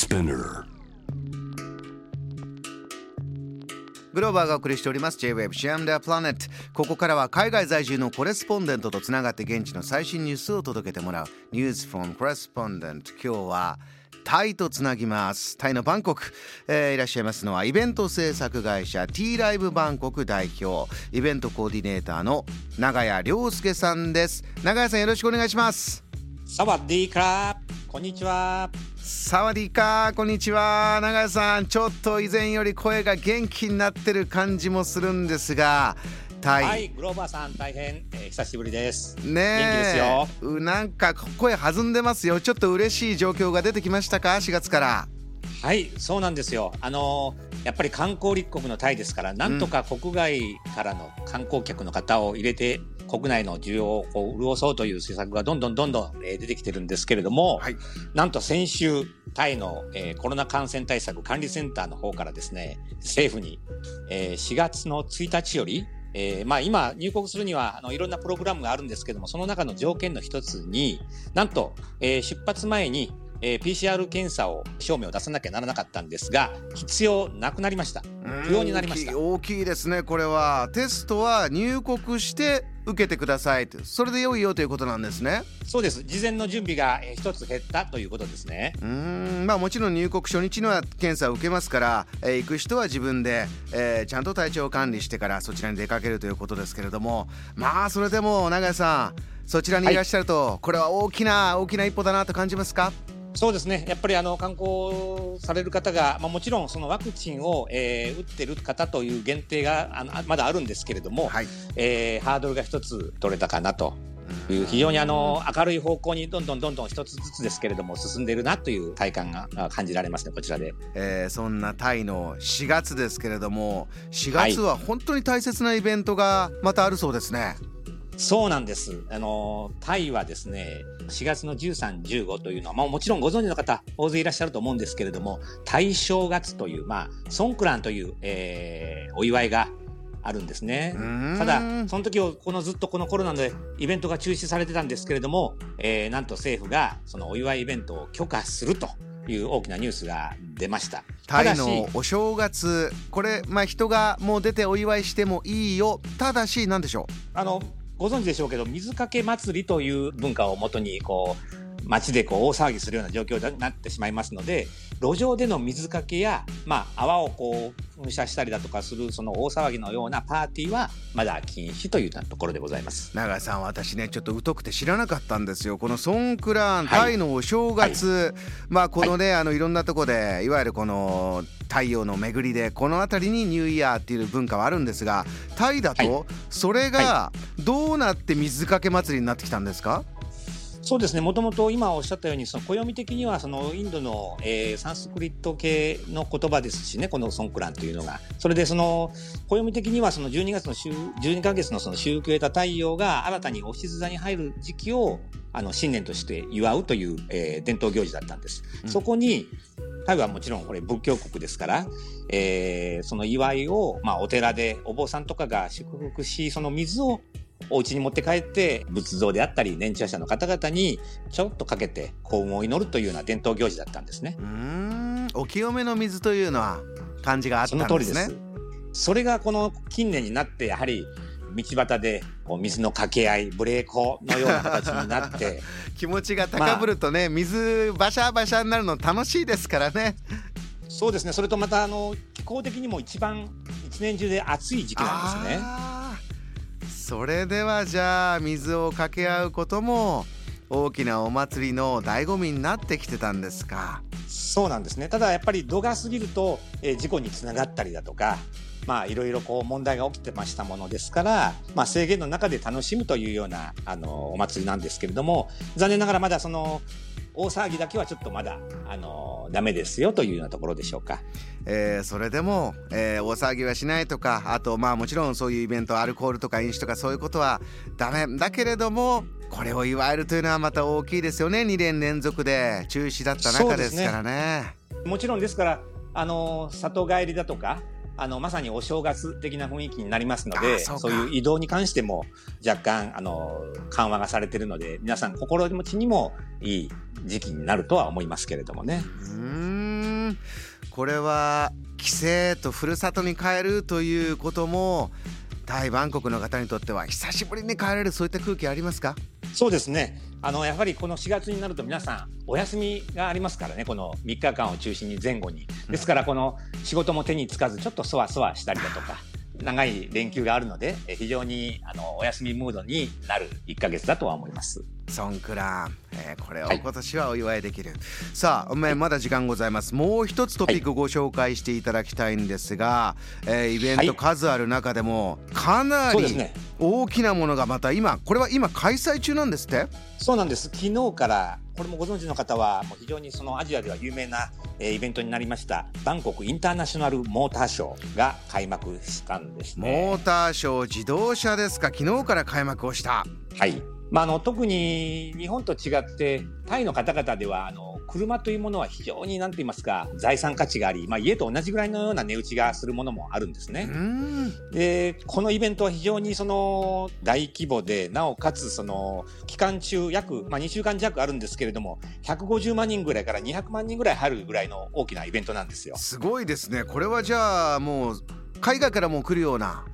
Spinner. グローバーがお送りしております。J-WAVE シアムダープラネットここからは海外在住のコレスポンデントとつながって現地の最新ニュースを届けてもらう。ニュースフォンコレスポンデント今日はタイとつなぎます。タイのバンコク、えー、いらっしゃいますのはイベント制作会社 T ライブバンコク代表。イベントコーディネーターの長谷亮介さんです。長谷さんよろしくお願いします。サバディークラこんにちは。サワディーカーこんにちは。長谷さん。ちょっと以前より声が元気になってる感じもするんですがタイ、はいグローバーさん大変、えー久しぶりです。ねえ。元気ですよ。うなんか声弾んでますよ。ちょっと嬉しい状況が出てきましたか？4月から。はいそうなんですよ。あのーやっぱり観光立国のタイですからなんとか国外からの観光客の方を入れて、国内の需要をこう潤そうという施策がどんどんどんどん、えー出てきてるんですけれども、はい。なんと先週タイの、えーコロナ感染対策管理センターの方からですね政府に、えー4月の1日よりえーまあ、今、入国するにはあのいろんなプログラムがあるんですけども、その中の条件の一つに、なんと、えー出発前に、えー PCR 検査を証明を出さなきゃならなかったんですが、必要なくなりました。不要になりました。大きい大きいですねこれはテストは入国して受けてくださいとそれで良いよということなんですねそうです。事前の準備がえー一つ減ったということですね。うーんまあもちろん入国初日のは検査を受けますから、えー行く人は自分で、えーちゃんと体調を管理してからそちらに出かけるということですけれどもまあそれでも永井さんそちらにいらっしゃると、これは大きな大きな一歩だなと感じますか？そうですね。やっぱりあの観光される方が、まあ、もちろんそのワクチンを、えー打ってる方という限定があのあまだあるんですけれども、はいえーハードルが一つ取れたかなという非常にあの明るい方向にどんどんどんどん一つずつですけれども進んでいるなという体感があ感じられますねこちらで。えーそんなタイの4月ですけれども4月は本当に大切なイベントがまたあるそうですね。そうなんです。あの、タイはですね、4月の13、15というのは、まあもちろんご存知の方、大勢いらっしゃると思うんですけれども、タイ正月という、まあ、ソンクランという、えーお祝いがあるんですね。ただ、その時を、このずっとこのコロナでイベントが中止されてたんですけれども、えーなんと政府が、そのお祝いイベントを許可するという大きなニュースが出ました。タイただしのお正月これまあ人がもう出てお祝いしてもいいよただし何でしょあのご存知でしょうけど水かけ祭りという文化をもとにこう街でこう大騒ぎするような状況になってしまいますので路上での水かけや、まあ、泡をこう噴射したりだとかするその大騒ぎのようなパーティーはまだ禁止というようなところでございます。う永井さん私ねちょっと疎くて知らなかったんですよ。このソンクランはい。タイのお正月、まあこのね、い、あのいろんなとこでいわゆるこの太陽の巡りでこの辺りにニューイヤーっていう文化はあるんですがタイだと、はい。それがどうなって水かけ祭りになってきたんですか、そうですね。もともと今おっしゃったようにその暦的にはそのインドの、えーサンスクリット系の言葉ですしね。このソンクランというのが。それでその暦的にはその12月の週12ヶ月のその周期を得た太陽が新たにお静座に入る時期をあの新年として祝うという、えー伝統行事だったんです。うん。そこにタイはもちろんこれ仏教国ですから、えーその祝いを、まあ、お寺でお坊さんとかが祝福しその水をお家に持って帰って仏像であったり年長者の方々にちょっとかけて幸運を祈るというような伝統行事だったんですね。うーんお清めの水というのは感じがあったそのんでね通りですす。それがこの近年になってやはり道端でこう水の掛け合いブレーコのような形になって 気持ちが高ぶるとね、水バシャバシャになるの楽しいですからねそうですねそれとまたあの気候的にも一番一年中で暑い時期なんですね。それではじゃあ水をかけ合うことも大きなお祭りの醍醐味になってきてたんですかそうなんですね。ただやっぱり度が過ぎると、えー事故につながったりだとか、まあいろいろこう問題が起きてましたものですから、まあ制限の中で楽しむというようなあのお祭りなんですけれども、残念ながらまだその大騒ぎだけはちょっとまだあのダメですよというようなところでしょうか。えーそれでも、えー大騒ぎはしないとかあとまあもちろんそういうイベントアルコールとか飲酒とかそういうことはダメだけれどもこれを祝えるというのはまた大きいですよね2年連続で中止だった中ですからね。もちろんですからあの里帰りだとか。あのまさにお正月的な雰囲気になりますのであそういう移動に関しても若干あの緩和がされているので皆さん心持ちにもいい時期になるとは思いますけれどもね。うーん。これは帰省とふるさとに帰るということもタイバンコクの方にとっては久しぶりに帰れるそういった空気ありますか？そうですねあのやはりこの4月になると皆さんお休みがありますからねこの3日間を中心に前後にですからこの仕事も手につかずちょっとそわそわしたりだとか長い連休があるので非常にあのお休みムードになる1か月だとは思います。ソンクラン、えー、これを今年はお祝いできる、はい、さあ、はい、まだ時間ございます。もう一つトピックご紹介していただきたいんですが、はい、えー、イベント数ある中でもかなり大きなものがまた今これは今開催中なんですって？そうなんです。昨日からこれもご存知の方はもう非常にそのアジアでは有名なイベントになりましたバンコクインターナショナルモーターショーが開幕したんです、ね、モーターショー自動車ですか？昨日から開幕をした。はいまあ、あの特に日本と違ってタイの方々ではあの車というものは非常に何て言いますか財産価値があり、まあ、家と同じぐらいのような値打ちがするものもあるんですね。でこのイベントは非常にその大規模でなおかつその期間中約、まあ、2週間弱あるんですけれども150万人ぐらいから200万人ぐらい入るぐらいの大きなイベントなんですよ。すごいですねこれはじゃあもう海外からも来るような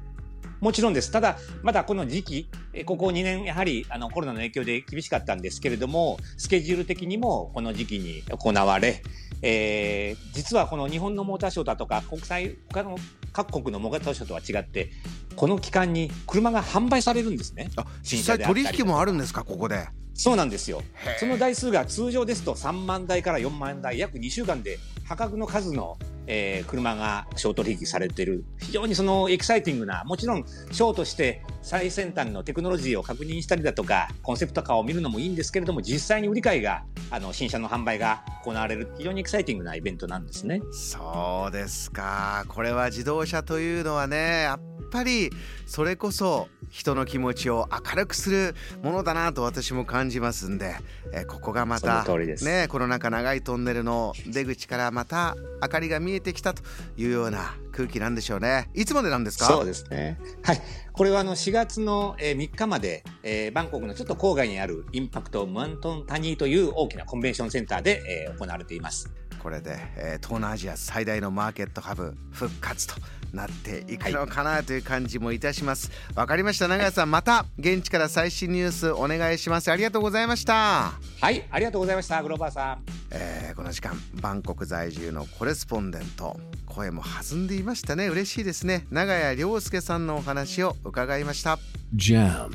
もちろんです。ただ、まだこの時期、ここ2年、やはりあのコロナの影響で厳しかったんですけれども、スケジュール的にもこの時期に行われ、えー、実はこの日本のモーターショーだとか、国際、他の各国のモーターショーとは違って、この期間に車が販売されるんですね。あ実際取引もあるんですか、ここで？そうなんですよ。その台数が通常ですと3万台から4万台、約2週間で破格の数のえー、車がショート取引されてる非常にそのエキサイティングなもちろんショーとして最先端のテクノロジーを確認したりだとかコンセプトカーを見るのもいいんですけれども実際に売り買いがあの新車の販売が行われる非常にエキサイティングなイベントなんですね。そうですかこれは自動車というのはねぱりそれこそ人の気持ちを明るくするものだなと私も感じますんで、えここがまたねこの中長いトンネルの出口からまた明かりが見えてきたというような空気なんでしょうね。いつまでなんですか？そうですね。はい。これはあの4月の3日まで、えー、バンコクのちょっと郊外にあるインパクトムアントンタニーという大きなコンベンションセンターで、えー、行われていますこれで、えー、東南アジア最大のマーケットハブ復活となっていくのかなという感じもいたします。わ、はい、かりました。長谷さんまた現地から最新ニュースお願いします。ありがとうございました。はいありがとうございました。グローバーさん、えー、この時間バンコク在住のコレスポンデント。声も弾んでいましたね。嬉しいですね。長谷亮介さんのお話を伺いました。JAM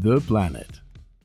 The Planet